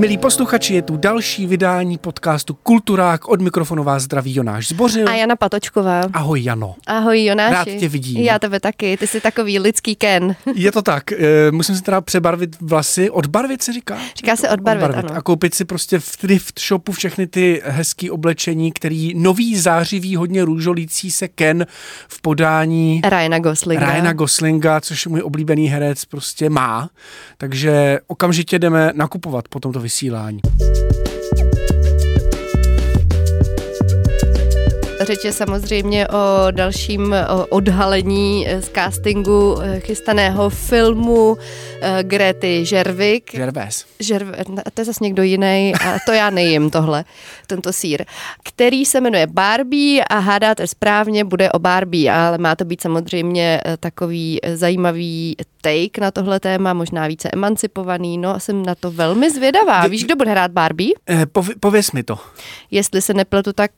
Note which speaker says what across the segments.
Speaker 1: Milí posluchači, je tu další vydání podcastu Kulturák. Od mikrofonu vás zdraví Jonáš Zbořil.
Speaker 2: A Jana Patočková.
Speaker 1: Ahoj Jano.
Speaker 2: Ahoj Jonáši.
Speaker 1: Rád tě vidím.
Speaker 2: Já tebe taky, ty jsi takový lidský ken.
Speaker 1: Je to tak, e, musím si teda přebarvit vlasy, odbarvit se říká?
Speaker 2: Říká se odbarvit, odbarvit. ano.
Speaker 1: A koupit si prostě v thrift shopu všechny ty hezký oblečení, který nový zářivý, hodně růžolící se ken v podání
Speaker 2: Ryana Goslinga.
Speaker 1: Ryana Goslinga, což můj oblíbený herec prostě má. Takže okamžitě jdeme nakupovat po tomto vysílání.
Speaker 2: Řeč je samozřejmě o dalším odhalení z castingu chystaného filmu eh, Grety Žervik.
Speaker 1: Žerves.
Speaker 2: Žerv, to je zase někdo jiný a to já nejím tohle, tento sír, který se jmenuje Barbie a hádáte správně, bude o Barbie, ale má to být samozřejmě eh, takový zajímavý take na tohle téma, možná více emancipovaný, no jsem na to velmi zvědavá. Víš, kdo bude hrát Barbie?
Speaker 1: Eh, pověz mi to.
Speaker 2: Jestli se nepletu, tak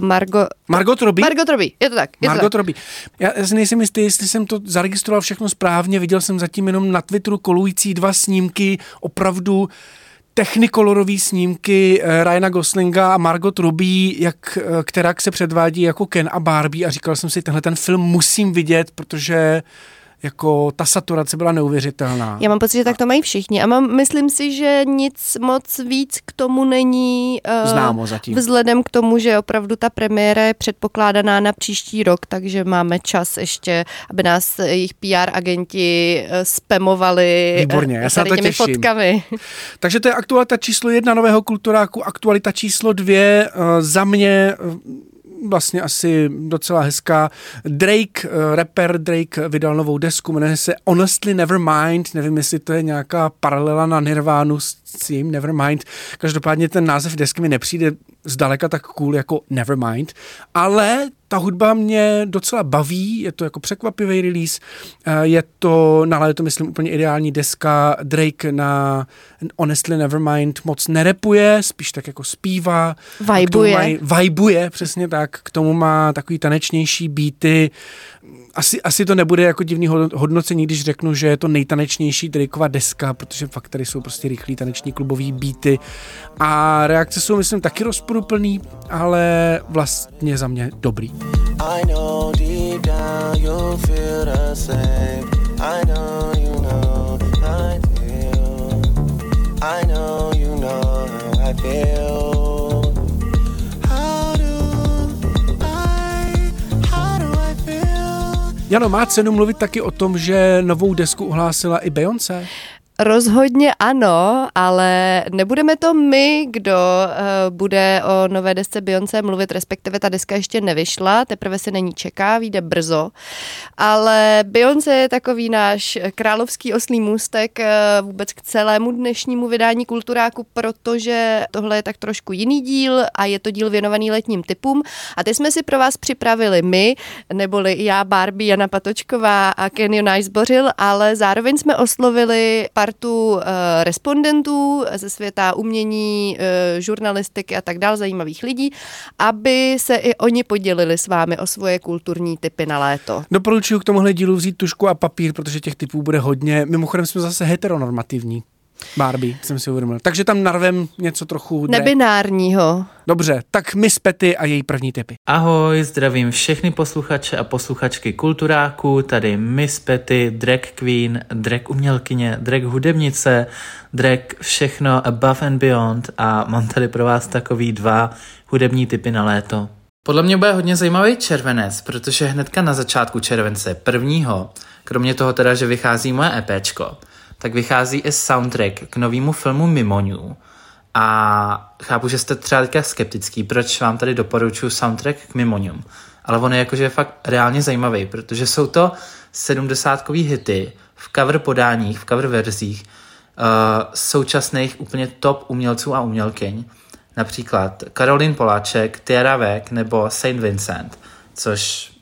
Speaker 2: Margo...
Speaker 1: Margot Robbie?
Speaker 2: Margot Robbie, je to tak. Je
Speaker 1: Margot
Speaker 2: to tak.
Speaker 1: Robbie. Já, já si nejsem jistý, jestli jsem to zaregistroval všechno správně, viděl jsem zatím jenom na Twitteru kolující dva snímky, opravdu technikolorový snímky Ryana Goslinga a Margot Robbie, jak, která se předvádí jako Ken a Barbie a říkal jsem si, tenhle ten film musím vidět, protože jako ta saturace byla neuvěřitelná.
Speaker 2: Já mám pocit, že tak to mají všichni a mám, myslím si, že nic moc víc k tomu není
Speaker 1: uh, známo zatím.
Speaker 2: Vzhledem k tomu, že opravdu ta premiéra je předpokládaná na příští rok, takže máme čas ještě, aby nás jejich PR agenti spamovali
Speaker 1: Výborně, já se na to
Speaker 2: těmi
Speaker 1: těším.
Speaker 2: fotkami.
Speaker 1: Takže to je aktualita číslo jedna nového kulturáku, aktualita číslo dvě uh, za mě uh, vlastně asi docela hezká. Drake, rapper Drake vydal novou desku, jmenuje se Honestly Nevermind, nevím, jestli to je nějaká paralela na Nirvánu s tím Nevermind. Každopádně ten název desky mi nepřijde zdaleka tak cool jako Nevermind, ale ta hudba mě docela baví, je to jako překvapivý release, je to na léto, myslím, úplně ideální deska, Drake na Honestly Nevermind moc nerepuje, spíš tak jako zpívá.
Speaker 2: Vajbuje.
Speaker 1: Vajbuje, přesně tak, k tomu má takový tanečnější beaty, asi, asi to nebude jako divný hodnocení, když řeknu, že je to nejtanečnější Drakeova deska, protože fakt tady jsou prostě rychlí taneční klubový beaty a reakce jsou, myslím, taky rozporuplný, ale vlastně za mě dobrý. I know deep down you feel the same. I know Jano, má cenu mluvit taky o tom, že novou desku uhlásila i Beyoncé?
Speaker 2: Rozhodně ano, ale nebudeme to my, kdo uh, bude o nové desce Beyoncé mluvit, respektive ta deska ještě nevyšla, teprve se není čeká, vyjde brzo. Ale Beyoncé je takový náš královský oslý můstek uh, vůbec k celému dnešnímu vydání Kulturáku, protože tohle je tak trošku jiný díl a je to díl věnovaný letním typům. A teď jsme si pro vás připravili my, neboli já, Barbie, Jana Patočková a Ken Jonáš Zbořil, ale zároveň jsme oslovili partu uh, respondentů ze světa umění, uh, žurnalistiky a tak dál, zajímavých lidí, aby se i oni podělili s vámi o svoje kulturní typy na léto.
Speaker 1: Doporučuji k tomuhle dílu vzít tušku a papír, protože těch typů bude hodně. Mimochodem jsme zase heteronormativní. Barbie, jsem si uvědomil. Takže tam narvem něco trochu...
Speaker 2: Drag. Nebinárního.
Speaker 1: Dobře, tak Miss Petty a její první typy.
Speaker 3: Ahoj, zdravím všechny posluchače a posluchačky Kulturáku, tady Miss Petty, drag queen, drag umělkyně, drag hudebnice, drag všechno above and beyond a mám tady pro vás takový dva hudební typy na léto. Podle mě bude hodně zajímavý červenec, protože hnedka na začátku července prvního, kromě toho teda, že vychází moje EPčko, tak vychází i soundtrack k novému filmu Mimoniu. A chápu, že jste třeba teďka skeptický, proč vám tady doporučuji soundtrack k Mimonium. ale on je jakože fakt reálně zajímavý, protože jsou to sedmdesátkový hity v cover podáních, v cover verzích uh, současných úplně top umělců a umělkyň. Například Karolín Poláček, Tiara Vek nebo Saint Vincent, což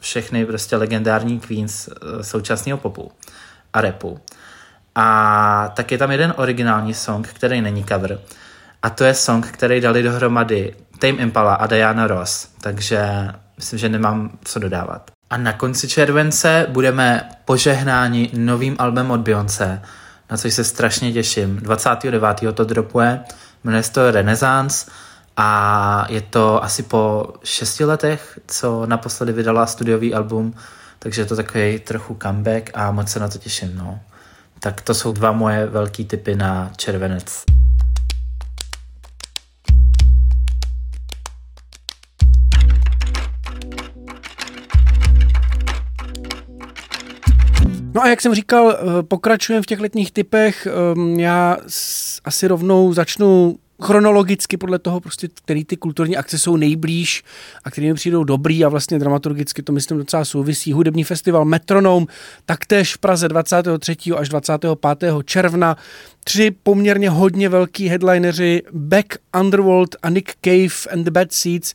Speaker 3: všechny prostě legendární queens uh, současného popu a repu. A tak je tam jeden originální song, který není cover. A to je song, který dali dohromady Tame Impala a Diana Ross. Takže myslím, že nemám co dodávat. A na konci července budeme požehnáni novým albem od Beyoncé, na což se strašně těším. 29. to dropuje, jmenuje se to Renaissance a je to asi po šesti letech, co naposledy vydala studiový album, takže je to takový trochu comeback a moc se na to těším. No. Tak to jsou dva moje velký typy na červenec.
Speaker 1: No a jak jsem říkal, eh, pokračujeme v těch letních typech. Ehm, já asi rovnou začnu chronologicky podle toho, prostě, který ty kulturní akce jsou nejblíž a který mi přijdou dobrý a vlastně dramaturgicky to myslím docela souvisí. Hudební festival Metronom, taktéž v Praze 23. až 25. června tři poměrně hodně velký headlineři Beck, Underworld a Nick Cave and the Bad Seeds.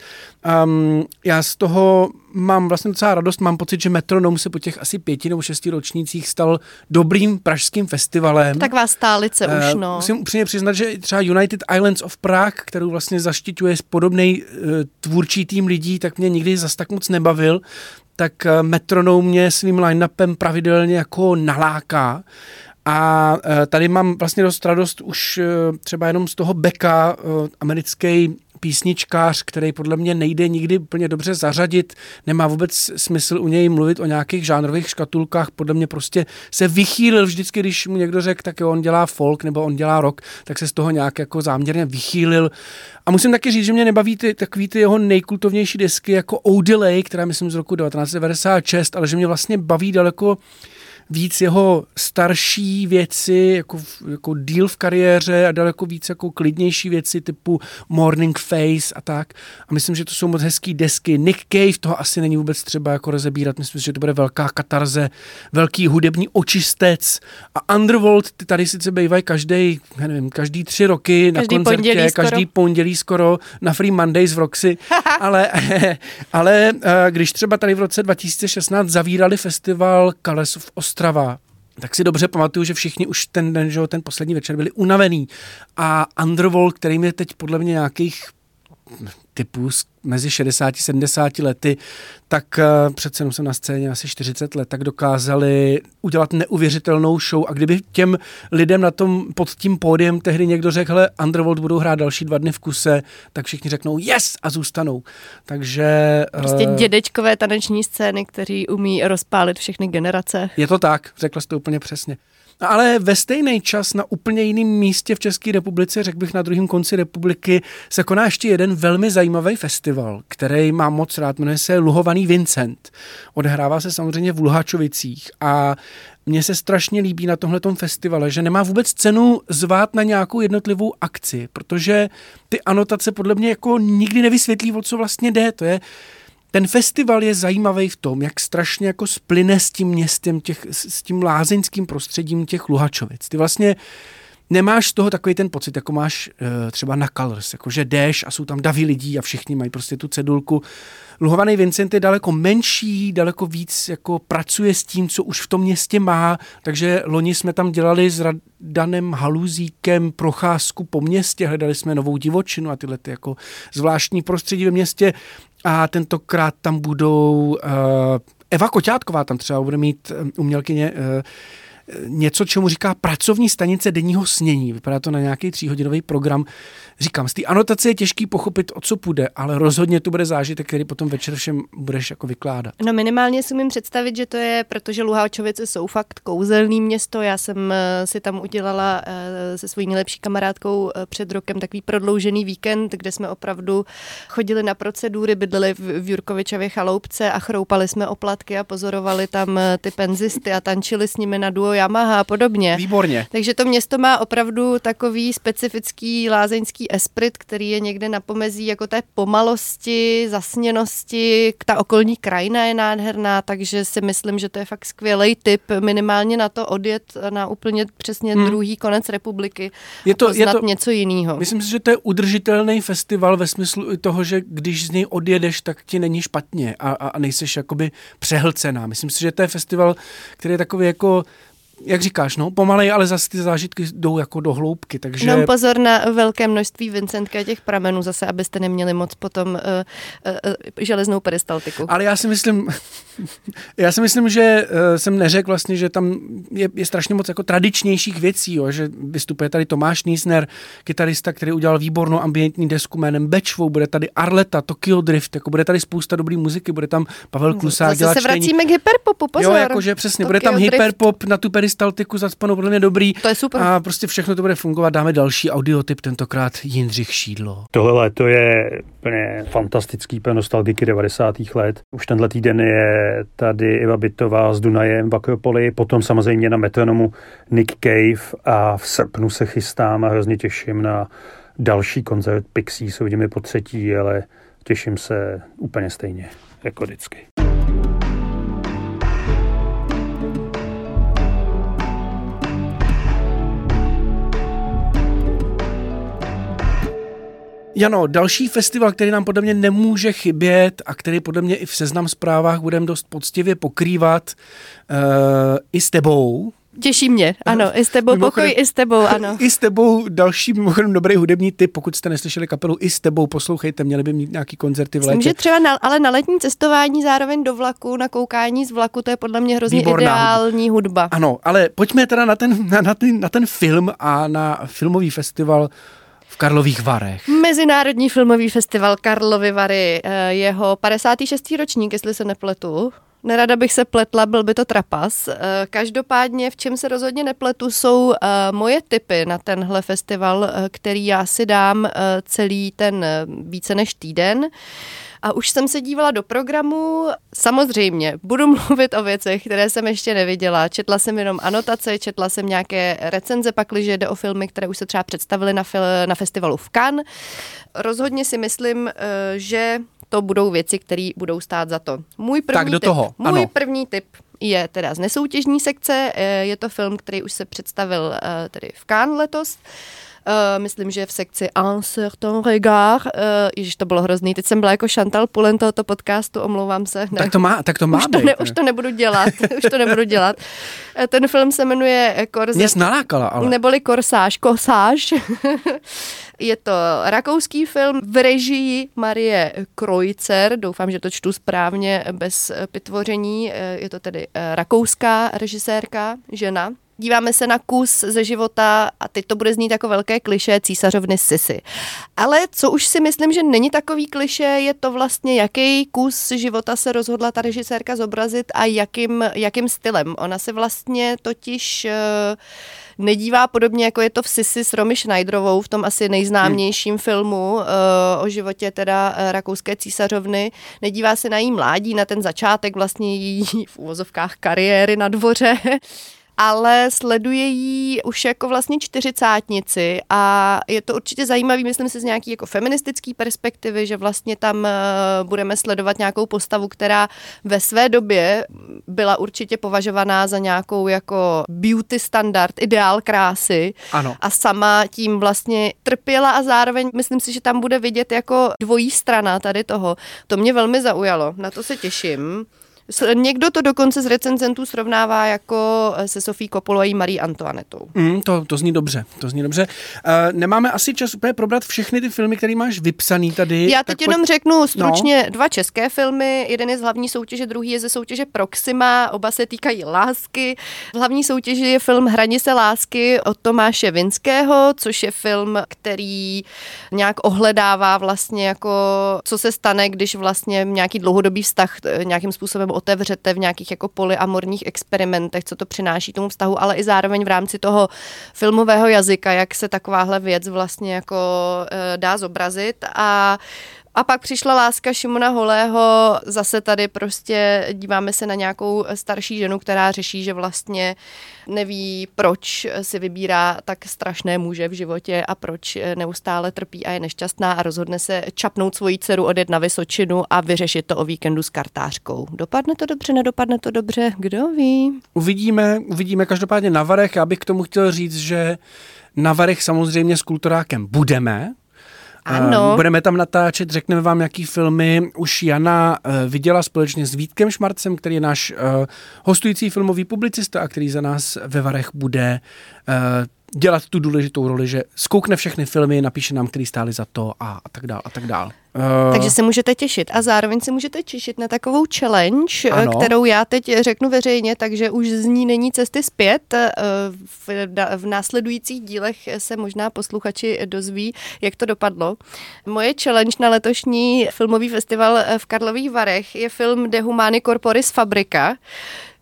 Speaker 1: Um, já z toho mám vlastně docela radost, mám pocit, že Metronom se po těch asi pěti nebo šesti ročnících stal dobrým pražským festivalem.
Speaker 2: Taková stálice uh, už, no.
Speaker 1: Musím upřímně přiznat, že třeba United Islands of Prague, kterou vlastně zaštiťuje podobný uh, tvůrčí tým lidí, tak mě nikdy zas tak moc nebavil tak uh, Metronom mě svým line-upem pravidelně jako naláká. A e, tady mám vlastně dost radost už e, třeba jenom z toho Beka, e, americký písničkář, který podle mě nejde nikdy úplně dobře zařadit, nemá vůbec smysl u něj mluvit o nějakých žánrových škatulkách, podle mě prostě se vychýlil vždycky, když mu někdo řekl, tak jo, on dělá folk nebo on dělá rock, tak se z toho nějak jako záměrně vychýlil. A musím taky říct, že mě nebaví ty, takový ty jeho nejkultovnější desky jako Odelay, která myslím z roku 1996, ale že mě vlastně baví daleko víc jeho starší věci, jako, jako deal v kariéře a daleko víc jako klidnější věci typu Morning Face a tak. A myslím, že to jsou moc hezký desky. Nick Cave, toho asi není vůbec třeba jako rozebírat. Myslím, že to bude velká katarze, velký hudební očistec. A Underworld, ty tady sice bývají každý, nevím, každý tři roky
Speaker 2: každý
Speaker 1: na koncertě,
Speaker 2: pondělí
Speaker 1: každý
Speaker 2: skoro.
Speaker 1: pondělí skoro na Free Mondays v Roxy. ale, ale eh, když třeba tady v roce 2016 zavírali festival Kales v Ostrava, tak si dobře pamatuju, že všichni už ten den, že ten poslední večer byli unavený. A Underworld, kterým je teď podle mě nějakých typů mezi 60 a 70 lety, tak uh, přece jenom jsem na scéně asi 40 let, tak dokázali udělat neuvěřitelnou show a kdyby těm lidem na tom pod tím pódiem tehdy někdo řekl, hele, Underworld budou hrát další dva dny v kuse, tak všichni řeknou yes a zůstanou. Takže...
Speaker 2: Prostě uh, dědečkové taneční scény, kteří umí rozpálit všechny generace.
Speaker 1: Je to tak, řekla jsi to úplně přesně. Ale ve stejný čas na úplně jiném místě v České republice, řekl bych na druhém konci republiky, se koná ještě jeden velmi zajímavý festival, který mám moc rád, jmenuje se Luhovaný Vincent. Odhrává se samozřejmě v Luhačovicích a mně se strašně líbí na tomhle festivale, že nemá vůbec cenu zvát na nějakou jednotlivou akci, protože ty anotace podle mě jako nikdy nevysvětlí, o co vlastně jde. To je ten festival je zajímavý v tom, jak strašně jako splyne s tím městem, těch, s tím lázeňským prostředím těch Luhačovic. Ty vlastně nemáš z toho takový ten pocit, jako máš uh, třeba na Colors, jako že jdeš a jsou tam davy lidí a všichni mají prostě tu cedulku. Luhovaný Vincent je daleko menší, daleko víc jako pracuje s tím, co už v tom městě má, takže loni jsme tam dělali s Radanem Haluzíkem procházku po městě, hledali jsme novou divočinu a tyhle ty jako zvláštní prostředí ve městě a tentokrát tam budou uh, Eva Koťátková tam třeba bude mít umělkyně uh, něco, čemu říká pracovní stanice denního snění. Vypadá to na nějaký tříhodinový program. Říkám, z té anotace je těžký pochopit, o co půjde, ale rozhodně to bude zážitek, který potom večer všem budeš jako vykládat.
Speaker 2: No minimálně si umím představit, že to je, protože Luháčovice jsou fakt kouzelný město. Já jsem eh, si tam udělala eh, se svojí nejlepší kamarádkou eh, před rokem takový prodloužený víkend, kde jsme opravdu chodili na procedury, bydleli v Jurkovičově chaloupce a chroupali jsme oplatky a pozorovali tam ty penzisty a tančili s nimi na duo Yamaha a podobně.
Speaker 1: Výborně.
Speaker 2: Takže to město má opravdu takový specifický lázeňský esprit, který je někde na pomezí jako té pomalosti, zasněnosti, ta okolní krajina je nádherná, takže si myslím, že to je fakt skvělý tip minimálně na to odjet na úplně přesně hmm. druhý konec republiky je to, je to, něco jiného.
Speaker 1: Myslím si, že to je udržitelný festival ve smyslu toho, že když z něj odjedeš, tak ti není špatně a, a, a nejseš jakoby přehlcená. Myslím si, že to je festival, který je takový jako jak říkáš, no, pomalej, ale zase ty zážitky jdou jako do hloubky, takže...
Speaker 2: No pozor na velké množství Vincentka těch pramenů zase, abyste neměli moc potom uh, uh, železnou peristaltiku.
Speaker 1: Ale já si myslím, já si myslím, že uh, jsem neřekl vlastně, že tam je, je strašně moc jako tradičnějších věcí, jo, že vystupuje tady Tomáš Niesner, kytarista, který udělal výbornou ambientní desku jménem Bečvou, bude tady Arleta, Tokyo Drift, jako bude tady spousta dobrý muziky, bude tam Pavel Klusák
Speaker 2: Zase se vracíme k hyperpopu, pozor.
Speaker 1: Jo, jakože přesně, Tokyo bude tam Drift. hyperpop na tu peristaltiku zacpanou, podle mě dobrý.
Speaker 2: To je super.
Speaker 1: A prostě všechno to bude fungovat. Dáme další audiotyp, tentokrát Jindřich Šídlo.
Speaker 4: Tohle léto je úplně fantastický, plno nostalgiky 90. let. Už tenhle týden je tady Iva Bitová s Dunajem v Akropoli, potom samozřejmě na metronomu Nick Cave a v srpnu se chystám a hrozně těším na další koncert Pixies, uvidíme po třetí, ale těším se úplně stejně jako vždycky.
Speaker 1: Jano, další festival, který nám podle mě nemůže chybět a který podle mě i v seznam zprávách budeme dost poctivě pokrývat uh, i s tebou,
Speaker 2: Těší mě, ano, i s tebou mimochodem, pokoj, i s tebou, ano.
Speaker 1: I s tebou další mimochodem dobrý hudební typ, pokud jste neslyšeli kapelu I s tebou, poslouchejte, měli by mít nějaký koncerty v létě.
Speaker 2: Myslím, že třeba na, ale na letní cestování zároveň do vlaku, na koukání z vlaku, to je podle mě hrozně Výborná ideální hudba. hudba.
Speaker 1: Ano, ale pojďme teda na ten, na, na, ten, na ten film a na filmový festival v Karlových Varech.
Speaker 2: Mezinárodní filmový festival Karlovy Vary, eh, jeho 56. ročník, jestli se nepletu. Nerada bych se pletla, byl by to trapas. Eh, každopádně, v čem se rozhodně nepletu, jsou eh, moje typy na tenhle festival, který já si dám celý ten více než týden. A už jsem se dívala do programu. Samozřejmě, budu mluvit o věcech, které jsem ještě neviděla. Četla jsem jenom anotace, četla jsem nějaké recenze, pakliže jde o filmy, které už se třeba představily na, fil- na festivalu v Cannes. Rozhodně si myslím, eh, že to budou věci, které budou stát za to. Můj první
Speaker 1: tak do
Speaker 2: tip,
Speaker 1: toho,
Speaker 2: můj
Speaker 1: ano.
Speaker 2: první tip je teda z nesoutěžní sekce. Eh, je to film, který už se představil eh, tedy v Cannes letos. Uh, myslím, že v sekci Un certain regard, uh, ježiš, to bylo hrozný, teď jsem byla jako Chantal Pulen tohoto podcastu, omlouvám se.
Speaker 1: Ne. Tak to má, tak to má
Speaker 2: už to, ne, už to nebudu dělat, už to nebudu dělat. Ten film se jmenuje Korze.
Speaker 1: Mě nalákala, ale.
Speaker 2: Neboli Korsáž, Kosáž. Je to rakouský film v režii Marie Krojcer, doufám, že to čtu správně bez pitvoření. Je to tedy rakouská režisérka, žena, díváme se na kus ze života a teď to bude znít jako velké kliše císařovny Sisy. Ale co už si myslím, že není takový kliše, je to vlastně, jaký kus života se rozhodla ta režisérka zobrazit a jakým, jakým stylem. Ona se vlastně totiž uh, nedívá podobně, jako je to v Sisi s Romy Schneiderovou v tom asi nejznámějším hmm. filmu uh, o životě teda uh, rakouské císařovny. Nedívá se na její mládí, na ten začátek vlastně její v úvozovkách kariéry na dvoře ale sleduje jí už jako vlastně čtyřicátnici a je to určitě zajímavý, myslím si, z nějaký jako feministický perspektivy, že vlastně tam uh, budeme sledovat nějakou postavu, která ve své době byla určitě považovaná za nějakou jako beauty standard, ideál krásy
Speaker 1: ano.
Speaker 2: a sama tím vlastně trpěla a zároveň myslím si, že tam bude vidět jako dvojí strana tady toho. To mě velmi zaujalo, na to se těším. Někdo to dokonce z recenzentů srovnává jako eh, se Sofí Kopolou a Marí Antoanetou.
Speaker 1: Mm, to, to zní dobře, to zní dobře. Uh, nemáme asi čas úplně probrat všechny ty filmy, které máš vypsaný tady.
Speaker 2: Já teď jenom pojď... řeknu stručně no. dva české filmy. Jeden je z hlavní soutěže, druhý je ze soutěže Proxima. Oba se týkají lásky. V hlavní soutěži je film Hranice lásky od Tomáše Vinského, což je film, který nějak ohledává vlastně jako, co se stane, když vlastně nějaký dlouhodobý vztah eh, nějakým způsobem otevřete v nějakých jako polyamorních experimentech, co to přináší tomu vztahu, ale i zároveň v rámci toho filmového jazyka, jak se takováhle věc vlastně jako e, dá zobrazit. A A pak přišla láska Šimona Holého, zase tady prostě díváme se na nějakou starší ženu, která řeší, že vlastně neví, proč si vybírá tak strašné muže v životě a proč neustále trpí a je nešťastná a rozhodne se čapnout svoji dceru, odjet na Vysočinu a vyřešit to o víkendu s kartářkou. Dopadne to dobře, nedopadne to dobře, kdo ví?
Speaker 1: Uvidíme, uvidíme každopádně na Varech. Já bych k tomu chtěl říct, že na Varech samozřejmě s kulturákem budeme,
Speaker 2: ano.
Speaker 1: Budeme tam natáčet, řekneme vám, jaký filmy už Jana uh, viděla společně s Vítkem Šmarcem, který je náš uh, hostující filmový publicista a který za nás ve Varech bude dělat tu důležitou roli, že zkoukne všechny filmy, napíše nám, který stáli za to a, a tak dál a tak dál.
Speaker 2: Uh, Takže se můžete těšit a zároveň se můžete těšit na takovou challenge, ano. kterou já teď řeknu veřejně, takže už z ní není cesty zpět. V, v následujících dílech se možná posluchači dozví, jak to dopadlo. Moje challenge na letošní filmový festival v Karlových Varech je film De Humani Corporis Fabrika,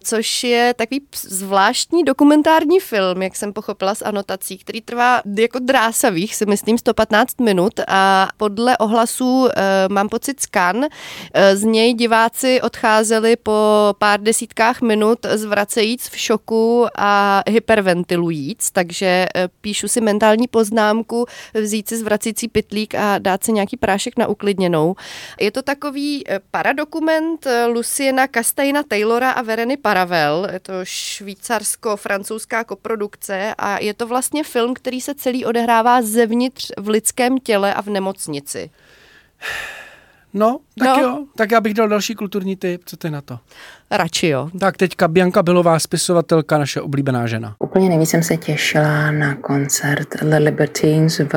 Speaker 2: což je takový zvláštní dokumentární film, jak jsem pochopila z anotací, který trvá jako drásavých, si myslím, 115 minut a podle ohlasů e, mám pocit skan, e, z něj diváci odcházeli po pár desítkách minut zvracejíc v šoku a hyperventilujíc, takže e, píšu si mentální poznámku, vzít si zvracející pitlík a dát si nějaký prášek na uklidněnou. Je to takový paradokument Luciena Kastajna Taylora a Vereny Par Paravel, je to švýcarsko-francouzská koprodukce a je to vlastně film, který se celý odehrává zevnitř v lidském těle a v nemocnici.
Speaker 1: No, tak no. jo, tak já bych dal další kulturní typ, co ty na to?
Speaker 2: Radši jo.
Speaker 1: Tak teďka Bianka Bilová, spisovatelka, naše oblíbená žena.
Speaker 5: Úplně nejvíc jsem se těšila na koncert The Libertines v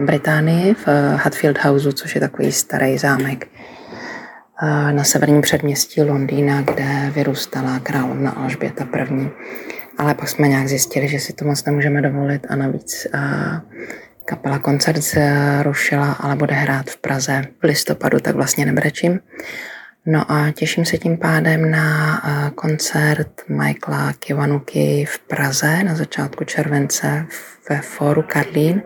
Speaker 5: Británii, v Hatfield Houseu, což je takový starý zámek na severním předměstí Londýna, kde vyrůstala královna Alžběta I. Ale pak jsme nějak zjistili, že si to moc nemůžeme dovolit a navíc kapela koncert rušila, ale bude hrát v Praze v listopadu, tak vlastně nebrečím. No a těším se tím pádem na koncert Michaela Kivanuky v Praze na začátku července ve Fóru Karlín.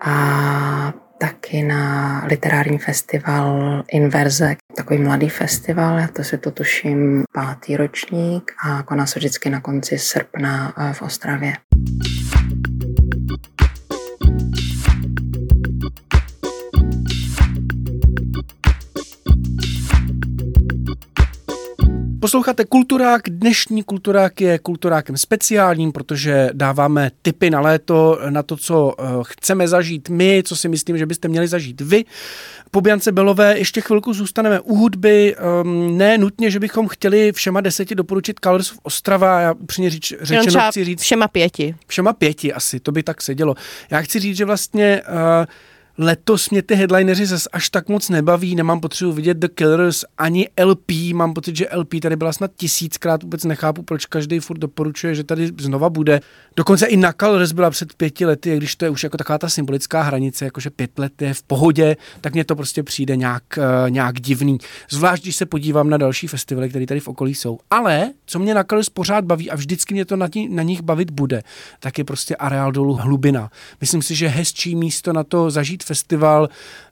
Speaker 5: A taky na literární festival Inverze, takový mladý festival, já to si to tuším pátý ročník a koná se vždycky na konci srpna eh, v Ostravě.
Speaker 1: Posloucháte Kulturák, dnešní Kulturák je Kulturákem speciálním, protože dáváme tipy na léto, na to, co eh, chceme zažít my, co si myslím, že byste měli zažít vy. Po Biance Belové ještě chvilku zůstaneme u hudby, um, ne nutně, že bychom chtěli všema deseti doporučit Colors of Ostrava, já upřímně říč, řečeno chci říct...
Speaker 2: Všema pěti.
Speaker 1: Všema pěti asi, to by tak sedělo. Já chci říct, že vlastně... Uh, Letos mě ty headlineři zase až tak moc nebaví, nemám potřebu vidět The Killers ani LP, mám pocit, že LP tady byla snad tisíckrát, vůbec nechápu, proč každý furt doporučuje, že tady znova bude. Dokonce i na Killers byla před pěti lety, když to je už jako taková ta symbolická hranice, jakože pět let je v pohodě, tak mně to prostě přijde nějak, uh, nějak divný. Zvlášť, když se podívám na další festivaly, které tady v okolí jsou. Ale co mě na Killers pořád baví a vždycky mě to na, tí, na nich bavit bude, tak je prostě areál dolu hlubina. Myslím si, že hezčí místo na to zažít festival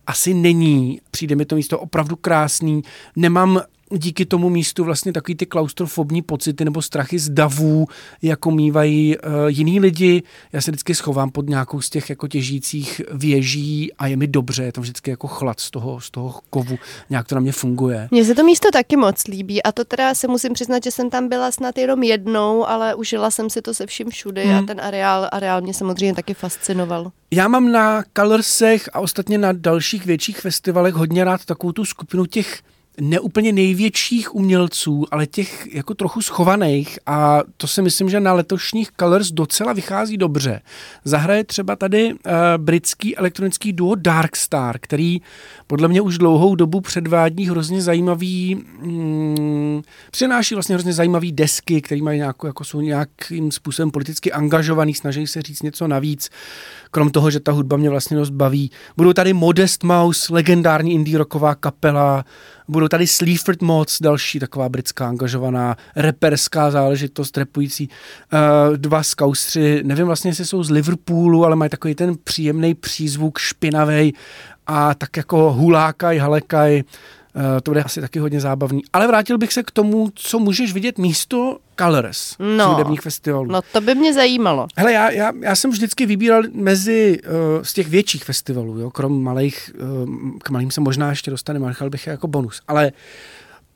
Speaker 1: asi není. Přijde mi to místo opravdu krásný. Nemám díky tomu místu vlastně takový ty klaustrofobní pocity nebo strachy z davů, jako mývají uh, jiní lidi. Já se vždycky schovám pod nějakou z těch jako těžících věží a je mi dobře, je to vždycky jako chlad z toho, z toho kovu, nějak to na mě funguje.
Speaker 2: Mně se to místo taky moc líbí a to teda se musím přiznat, že jsem tam byla snad jenom jednou, ale užila jsem si to se vším všude hmm. a ten areál, areál mě samozřejmě taky fascinoval.
Speaker 1: Já mám na Colorsech a ostatně na dalších větších festivalech hodně rád takovou tu skupinu těch neúplně největších umělců, ale těch jako trochu schovaných a to si myslím, že na letošních Colors docela vychází dobře. Zahraje třeba tady uh, britský elektronický duo Darkstar, který podle mě už dlouhou dobu předvádí hrozně zajímavý, mm, přináší vlastně hrozně zajímavý desky, které mají nějakou, jako jsou nějakým způsobem politicky angažovaný, snaží se říct něco navíc, krom toho, že ta hudba mě vlastně dost baví. Budou tady Modest Mouse, legendární indie rocková kapela, budou tady Sleaford Mods, další taková britská angažovaná reperská záležitost, repující uh, dva skaustři, nevím vlastně, jestli jsou z Liverpoolu, ale mají takový ten příjemný přízvuk, špinavý a tak jako hulákaj, halekaj, to bude asi taky hodně zábavný. Ale vrátil bych se k tomu, co můžeš vidět místo Colors no, z hudebních festivalů.
Speaker 2: No to by mě zajímalo.
Speaker 1: Hele, já, já, já jsem vždycky vybíral mezi uh, z těch větších festivalů, jo, krom malých, uh, k malým se možná ještě dostaneme, nechal bych je jako bonus. Ale uh,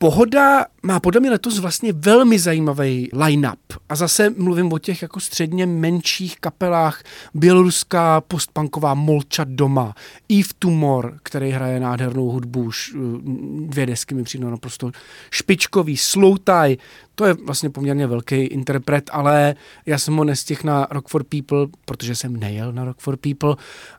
Speaker 1: Pohoda má podle mě letos vlastně velmi zajímavý line-up. A zase mluvím o těch jako středně menších kapelách. Běloruská postpunková Molčat doma. Eve Tumor, který hraje nádhernou hudbu. Už dvě desky mi přijdou naprosto špičkový. Sloutaj, to je vlastně poměrně velký interpret, ale já jsem ho nestihl na Rock for People, protože jsem nejel na Rock for People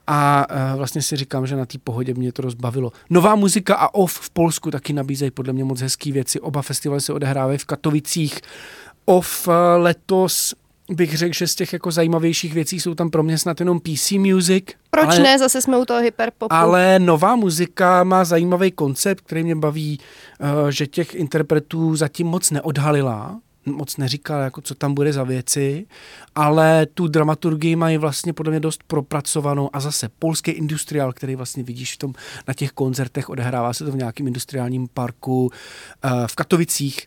Speaker 1: a uh, vlastně si říkám, že na té pohodě mě to rozbavilo. Nová muzika a off v Polsku taky nabízejí podle mě moc hezký věci. Oba festivaly se odehrávají v Katovicích. Off uh, letos bych řekl, že z těch jako zajímavějších věcí jsou tam pro mě snad jenom PC Music.
Speaker 2: Proč ale, ne? Zase jsme u toho hyperpopu.
Speaker 1: Ale nová muzika má zajímavý koncept, který mě baví, že těch interpretů zatím moc neodhalila moc neříkal, jako co tam bude za věci, ale tu dramaturgii mají vlastně podle mě dost propracovanou a zase polský industriál, který vlastně vidíš v tom, na těch koncertech, odehrává se to v nějakém industriálním parku uh, v Katovicích,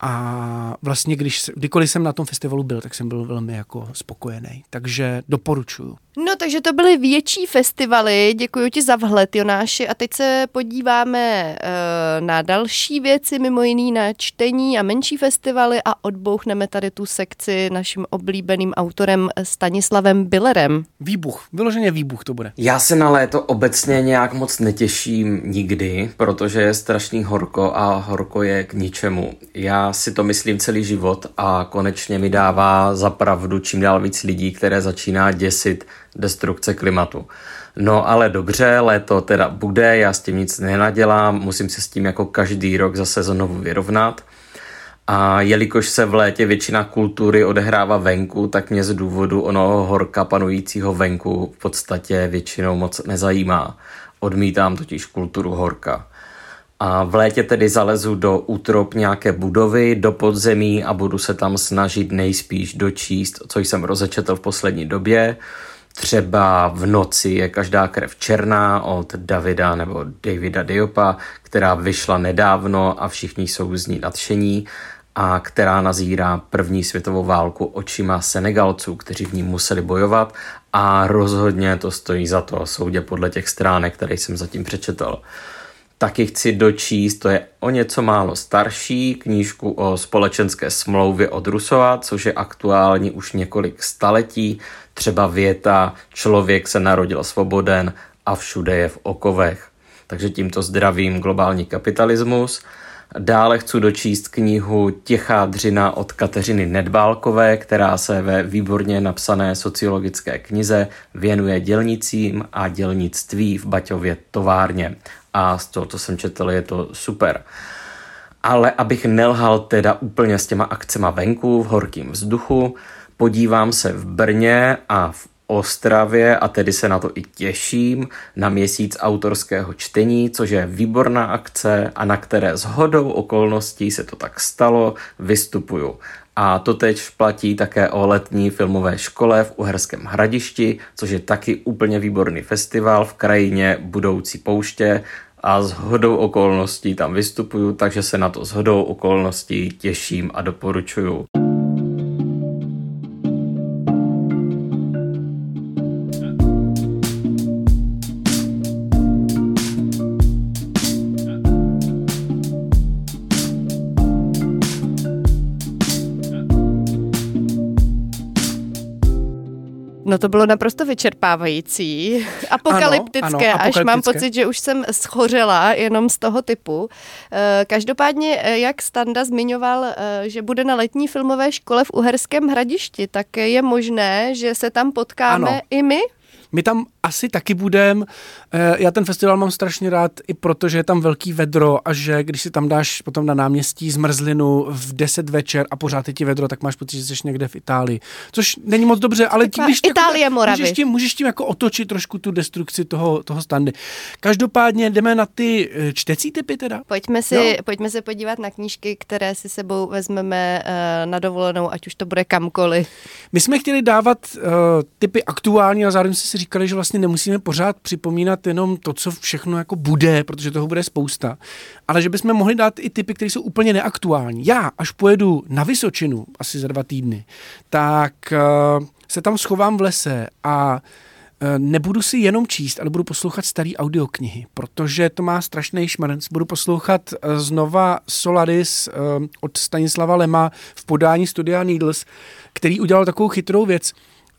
Speaker 1: a vlastně, když, kdykoliv jsem na tom festivalu byl, tak jsem byl velmi jako spokojený. Takže doporučuju.
Speaker 2: No, takže to byly větší festivaly. Děkuji ti za vhled, Jonáši. A teď se podíváme uh, na další věci, mimo jiný na čtení a menší festivaly a odbouchneme tady tu sekci naším oblíbeným autorem Stanislavem Billerem.
Speaker 1: Výbuch, vyloženě výbuch to bude.
Speaker 6: Já se na léto obecně nějak moc netěším nikdy, protože je strašný horko a horko je k ničemu. Já si to myslím celý život a konečně mi dává za pravdu čím dál víc lidí, které začíná děsit destrukce klimatu. No ale dobře, léto teda bude, já s tím nic nenadělám, musím se s tím jako každý rok zase znovu vyrovnat. A jelikož se v létě většina kultury odehrává venku, tak mě z důvodu onoho horka panujícího venku v podstatě většinou moc nezajímá. Odmítám totiž kulturu horka. A v létě tedy zalezu do útrop nějaké budovy, do podzemí a budu se tam snažit nejspíš dočíst, co jsem rozečetl v poslední době. Třeba v noci je každá krev černá od Davida nebo Davida Diopa, která vyšla nedávno a všichni jsou z ní nadšení a která nazírá první světovou válku očima Senegalců, kteří v ní museli bojovat a rozhodně to stojí za to soudě podle těch stránek, které jsem zatím přečetl taky chci dočíst, to je o něco málo starší, knížku o společenské smlouvě od Rusova, což je aktuální už několik staletí, třeba věta člověk se narodil svoboden a všude je v okovech. Takže tímto zdravím globální kapitalismus. Dále chci dočíst knihu Těchá dřina od Kateřiny Nedbálkové, která se ve výborně napsané sociologické knize věnuje dělnicím a dělnictví v Baťově továrně a z toho, co jsem četl, je to super. Ale abych nelhal teda úplně s těma akcema venku v horkém vzduchu, podívám se v Brně a v Ostravě a tedy se na to i těším na měsíc autorského čtení, což je výborná akce a na které s hodou okolností se to tak stalo, vystupuju. A to teď platí také o letní filmové škole v Uherském hradišti, což je taky úplně výborný festival v krajině budoucí pouště a s hodou okolností tam vystupuju, takže se na to s hodou okolností těším a doporučuju.
Speaker 2: No to bylo naprosto vyčerpávající, apokalyptické, ano, ano, apokalyptické, až mám pocit, že už jsem schořela jenom z toho typu. Eh, každopádně, eh, jak Standa zmiňoval, eh, že bude na letní filmové škole v Uherském hradišti, tak je možné, že se tam potkáme ano. i my?
Speaker 1: My tam asi taky budem. Eh, já ten festival mám strašně rád i proto, že je tam velký vedro a že když si tam dáš potom na náměstí zmrzlinu v 10 večer a pořád je ti vedro, tak máš pocit, že jsi někde v Itálii. Což není moc dobře, ale tím, když
Speaker 2: Itálie, jako,
Speaker 1: Můžeš tím, můžeš tím jako otočit trošku tu destrukci toho, toho standy. Každopádně jdeme na ty eh, čtecí typy teda.
Speaker 2: Pojďme si, pojďme se podívat na knížky, které si sebou vezmeme uh, na dovolenou, ať už to bude kamkoliv.
Speaker 1: My jsme chtěli dávat uh, typy aktuální a zároveň si říkali, že vlastně nemusíme pořád připomínat jenom to, co všechno jako bude, protože toho bude spousta, ale že bychom mohli dát i typy, které jsou úplně neaktuální. Já, až pojedu na Vysočinu, asi za dva týdny, tak uh, se tam schovám v lese a Eh, nebudu si jenom číst, ale budu poslouchat starý audioknihy, protože to má strašný šmrnc. Budu poslouchat eh, znova Solaris od Stanislava Lema v podání studia Needles, který udělal takovou chytrou věc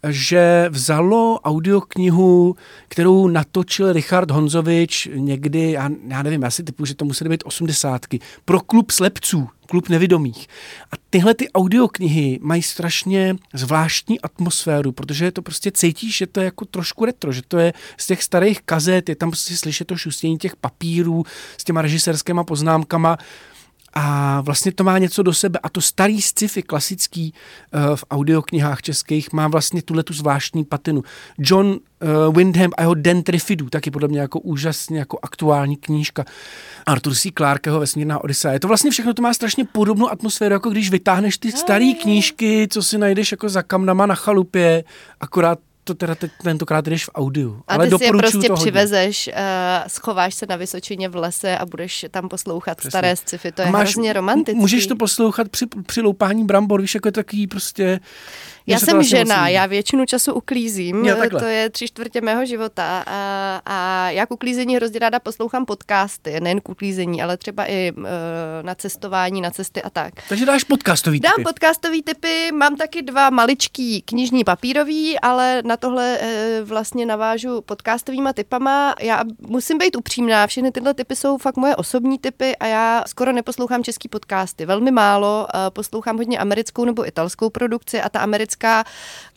Speaker 1: že vzalo audioknihu, kterou natočil Richard Honzovič někdy, já, já nevím, já si typu, že to musely být osmdesátky, pro klub slepců, klub nevidomých. A tyhle ty audioknihy mají strašně zvláštní atmosféru, protože to prostě cítíš, že to je jako trošku retro, že to je z těch starých kazet, je tam prostě slyšet to šustění těch papírů s těma režisérskýma poznámkama a vlastně to má něco do sebe. A to starý sci-fi klasický uh, v audioknihách českých má vlastně tuhle tu zvláštní patinu. John uh, Windham a jeho Den Trifidu, taky podle mě jako úžasně jako aktuální knížka. Arthur C. Clarkeho Vesmírná Odyssea. Je to vlastně všechno, to má strašně podobnou atmosféru, jako když vytáhneš ty staré knížky, co si najdeš jako za kamnama na chalupě, akorát to teda teď, tentokrát jdeš v audiu.
Speaker 2: A
Speaker 1: ale
Speaker 2: ty si je prostě přivezeš, uh, schováš se na Vysočině v lese a budeš tam poslouchat Přesně. staré sci-fi. To je máš, hrozně romantické.
Speaker 1: Můžeš to poslouchat při, při loupání brambor, víš, jako je takový prostě
Speaker 2: já jsem žena, vlastně já většinu času uklízím, jo, to je tři čtvrtě mého života a, a já k uklízení hrozně ráda poslouchám podcasty, nejen k uklízení, ale třeba i uh, na cestování, na cesty a tak.
Speaker 1: Takže dáš podcastový typy?
Speaker 2: Dám podcastový typy, mám taky dva maličký knižní papírový, ale na tohle uh, vlastně navážu podcastovýma typama. Já musím být upřímná, všechny tyhle typy jsou fakt moje osobní typy a já skoro neposlouchám český podcasty, velmi málo, uh, poslouchám hodně americkou nebo italskou produkci a ta americká kā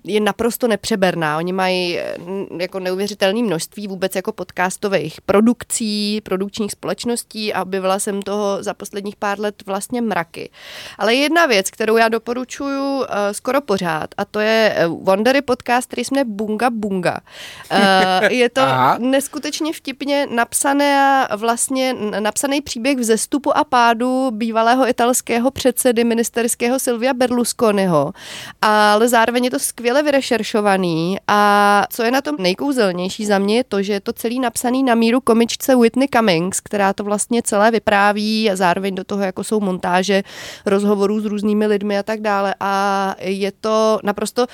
Speaker 2: je naprosto nepřeberná. Oni mají mm, jako neuvěřitelné množství vůbec jako podcastových produkcí, produkčních společností a objevila jsem toho za posledních pár let vlastně mraky. Ale jedna věc, kterou já doporučuju uh, skoro pořád, a to je eh, Wondery podcast, který jsme Bunga Bunga. Je to neskutečně vtipně napsané vlastně napsaný příběh vzestupu a pádu bývalého italského předsedy ministerského Silvia Berlusconiho, ale zároveň je to skvělé skvěle vyrešeršovaný a co je na tom nejkouzelnější za mě je to, že je to celý napsaný na míru komičce Whitney Cummings, která to vlastně celé vypráví a zároveň do toho jako jsou montáže rozhovorů s různými lidmi a tak dále. A je to naprosto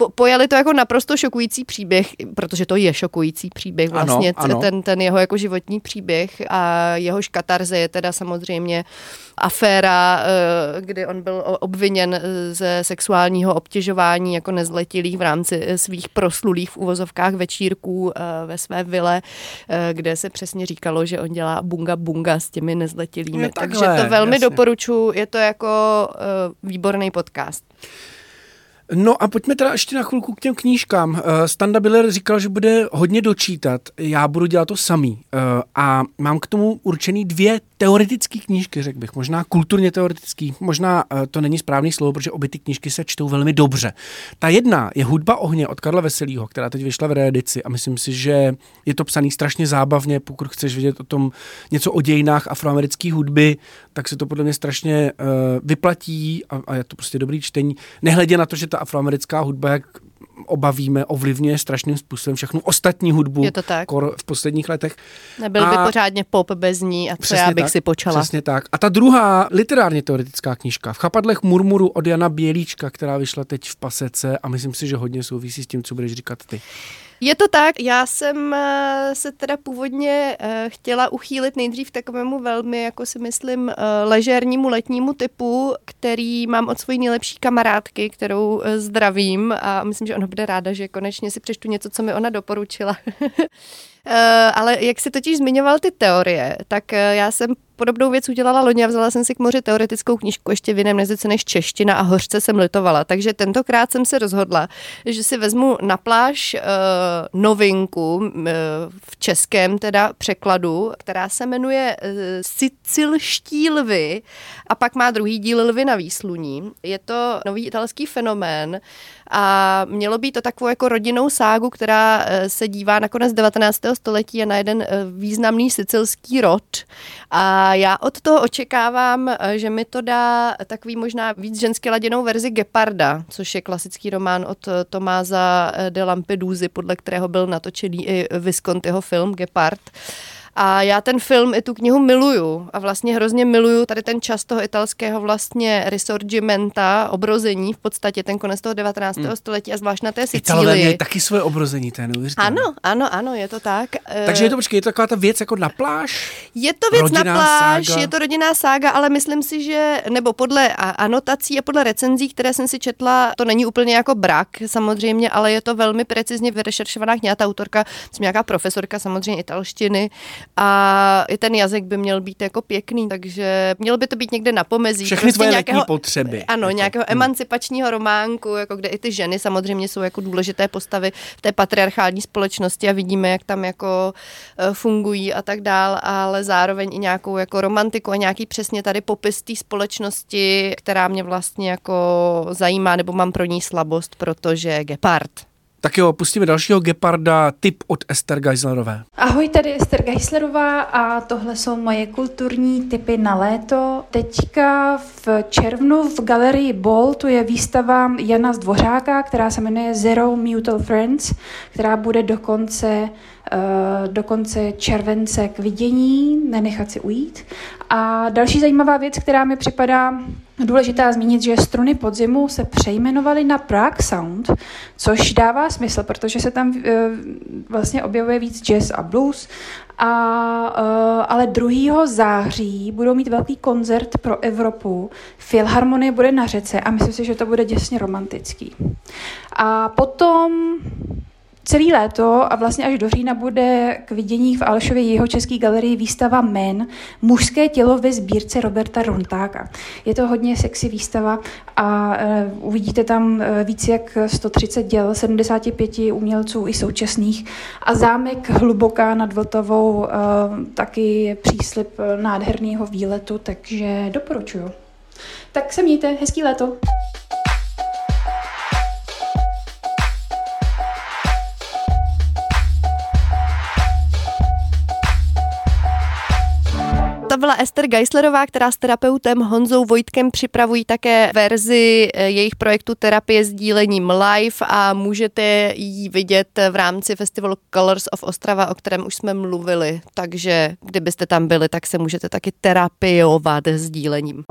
Speaker 2: po, pojali to jako naprosto šokující příběh, protože to je šokující příběh vlastně, ano, ano. Ten, ten jeho jako životní příběh a jeho škatarze je teda samozřejmě aféra, eh, kdy on byl obviněn ze sexuálního obtěžování jako nezletilých v rámci eh, svých proslulých v uvozovkách večírků eh, ve své vile, kde se přesně říkalo, že on dělá bunga bunga s těmi nezletilými. Takže to velmi jasně. doporučuji, je to jako výborný podcast.
Speaker 1: No a pojďme teda ještě na chvilku k těm knížkám. Eh, Standa Biller říkal, že bude hodně dočítat. Já budu dělat to samý. Eh, a mám k tomu určený dvě teoretické knížky, řekl bych. Možná kulturně teoretický, možná eh, to není správný slovo, protože obě ty knížky se čtou velmi dobře. Ta jedna je Hudba ohně od Karla Veselýho, která teď vyšla v reedici a myslím si, že je to psaný strašně zábavně. Pokud chceš vědět o tom něco o dějinách afroamerické hudby, tak se to podle mě strašně vyplatí a, a je to prostě dobrý čtení. Nehledě na to, že ta afroamerická hudba, jak obavíme, ovlivňuje strašným způsobem všechnu ostatní hudbu
Speaker 2: Je to tak.
Speaker 1: v posledních letech.
Speaker 2: Nebyl a by pořádně pop bez ní a co já bych
Speaker 1: tak,
Speaker 2: si počala.
Speaker 1: Přesně tak. A ta druhá literárně teoretická knížka v chapadlech murmuru od Jana Bělíčka, která vyšla teď v pasece a myslím si, že hodně souvisí s tím, co budeš říkat ty.
Speaker 2: Je to tak, já jsem eh, se teda původně eh, chtěla uchýlit nejdřív takovému velmi, jako si myslím, eh, ležérnímu letnímu typu, který mám od svojí nejlepší kamarádky, kterou zdravím a myslím, že ona bude ráda, že konečně si přečtu něco, co mi ona doporučila. Ale jak si totiž zmiňoval ty teorie, tak já jsem podobnou věc udělala loni a vzala jsem si k moři teoretickou knížku ještě v jiném jazyce než čeština a hořce jsem litovala. Takže tentokrát jsem se rozhodla, že si vezmu na pláž uh, novinku uh, v českém teda překladu, která se jmenuje uh, Sicilští lvy a pak má druhý díl Lvy na výsluní. Je to nový italský fenomén a mělo být to takovou jako rodinnou ságu, která se dívá na konec 19. století a na jeden eh, významný sicilský rod. A já od toho očekávám, eh, že mi to dá takový možná víc žensky laděnou verzi Geparda, což je klasický román od Tomáza de Lampeduzy, podle kterého byl natočený i Viscontiho film Gepard. A já ten film i tu knihu miluju a vlastně hrozně miluju tady ten čas toho italského vlastně risorgimenta, obrození v podstatě ten konec toho 19. Hmm. století a zvlášť na té Sicílii. Italové
Speaker 1: měli taky svoje obrození, to je
Speaker 2: Ano, ano, ano, je to tak.
Speaker 1: Takže je to, počkej, je to taková ta věc jako na pláž?
Speaker 2: Je to věc rodinná na pláž, sága. je to rodinná sága, ale myslím si, že, nebo podle anotací a podle recenzí, které jsem si četla, to není úplně jako brak samozřejmě, ale je to velmi precizně vyrešeršovaná kniha. Ta autorka, jsem nějaká profesorka samozřejmě italštiny, a i ten jazyk by měl být jako pěkný, takže mělo by to být někde na pomezí.
Speaker 1: Všechny prostě tvoje nějakého, potřeby.
Speaker 2: Ano, jako. nějakého hmm. emancipačního románku, jako kde i ty ženy samozřejmě jsou jako důležité postavy v té patriarchální společnosti a vidíme, jak tam jako e, fungují a tak dál, ale zároveň i nějakou jako romantiku a nějaký přesně tady popis té společnosti, která mě vlastně jako zajímá, nebo mám pro ní slabost, protože Gepard.
Speaker 1: Tak jo, pustíme dalšího geparda, tip od Ester Geislerové.
Speaker 7: Ahoj, tady Ester Geislerová a tohle jsou moje kulturní tipy na léto. Teďka v červnu v galerii Ball tu je výstava Jana Zdvořáka, která se jmenuje Zero Mutual Friends, která bude do konce Eh, do konce července k vidění, nenechat si ujít. A další zajímavá věc, která mi připadá důležitá zmínit, že struny podzimu se přejmenovaly na Prague Sound, což dává smysl, protože se tam eh, vlastně objevuje víc jazz a blues a, uh, ale 2. září budou mít velký koncert pro Evropu. Filharmonie bude na řece a myslím si, že to bude děsně romantický. A potom Celý léto a vlastně až do října bude k vidění v Alešově jeho české galerii výstava Men, mužské tělo ve sbírce Roberta Rontáka. Je to hodně sexy výstava a uh, uvidíte tam uh, víc jak 130 děl, 75 umělců i současných a zámek hluboká nad Vltavou uh, taky je příslip nádherného výletu, takže doporučuju. Tak se mějte, hezký léto.
Speaker 2: Byla Ester Geislerová, která s terapeutem Honzou Vojtkem připravují také verzi eh, jejich projektu terapie s dílením live a můžete ji vidět v rámci festivalu Colors of Ostrava, o kterém už jsme mluvili. Takže kdybyste tam byli, tak se můžete taky terapiovat s dílením.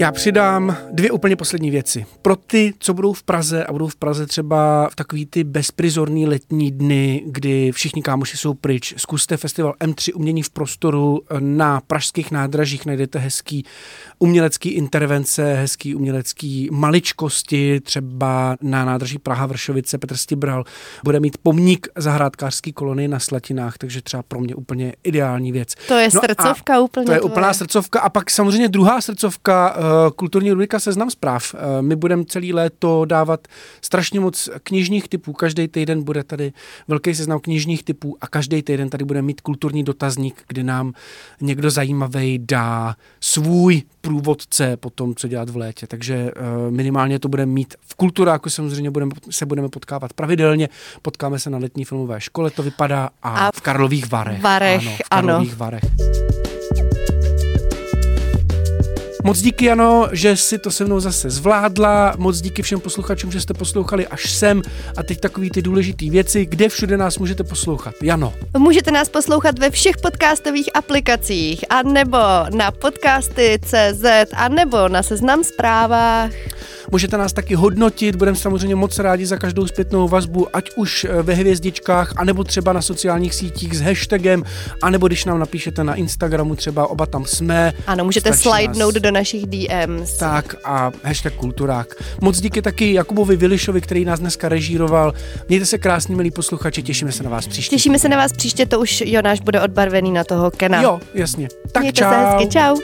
Speaker 1: Já přidám dvě úplně poslední věci. Pro ty, co budou v Praze a budou v Praze třeba v takový ty bezprizorný letní dny, kdy všichni kámoši jsou pryč, zkuste festival M3 umění v prostoru na pražských nádražích, najdete hezký umělecký intervence, hezký umělecký maličkosti, třeba na nádraží Praha Vršovice Petr Stibral bude mít pomník zahrádkářský kolony na Slatinách, takže třeba pro mě úplně ideální věc.
Speaker 2: To je no srdcovka úplně.
Speaker 1: To je tvoje. úplná srdcovka a pak samozřejmě druhá srdcovka, uh, kulturní rubrika Seznam zpráv. Uh, my budeme celý léto dávat strašně moc knižních typů, každý týden bude tady velký seznam knižních typů a každý týden tady bude mít kulturní dotazník, kdy nám někdo zajímavý dá svůj průvodce po tom, co dělat v létě. Takže uh, minimálně to budeme mít v kulturáku, samozřejmě budeme, se budeme potkávat pravidelně. Potkáme se na letní filmové škole, to vypadá, a, a v Karlových Varech.
Speaker 2: Varech,
Speaker 1: ano. V Karlových ano. Varech. Moc díky, Jano, že si to se mnou zase zvládla. Moc díky všem posluchačům, že jste poslouchali až sem. A teď takový ty důležité věci, kde všude nás můžete poslouchat. Jano.
Speaker 2: Můžete nás poslouchat ve všech podcastových aplikacích, a nebo na podcasty.cz, a nebo na seznam zprávách.
Speaker 1: Můžete nás taky hodnotit, budeme samozřejmě moc rádi za každou zpětnou vazbu, ať už eh, ve hvězdičkách, anebo třeba na sociálních sítích s hashtagem, anebo když nám napíšete na Instagramu, třeba oba tam jsme.
Speaker 2: Ano, můžete slidenout nás... do našich DMs.
Speaker 1: Tak a hashtag kulturák. Moc díky taky Jakubovi Vilišovi, který nás dneska režíroval. Mějte se krásně, milí posluchači, těšíme se na vás příště.
Speaker 2: Těšíme se na vás příště, to už Jonáš bude odbarvený na toho Kena.
Speaker 1: Jo, jasně. Tak
Speaker 2: Mějte
Speaker 1: čau.
Speaker 2: se hezky, čau.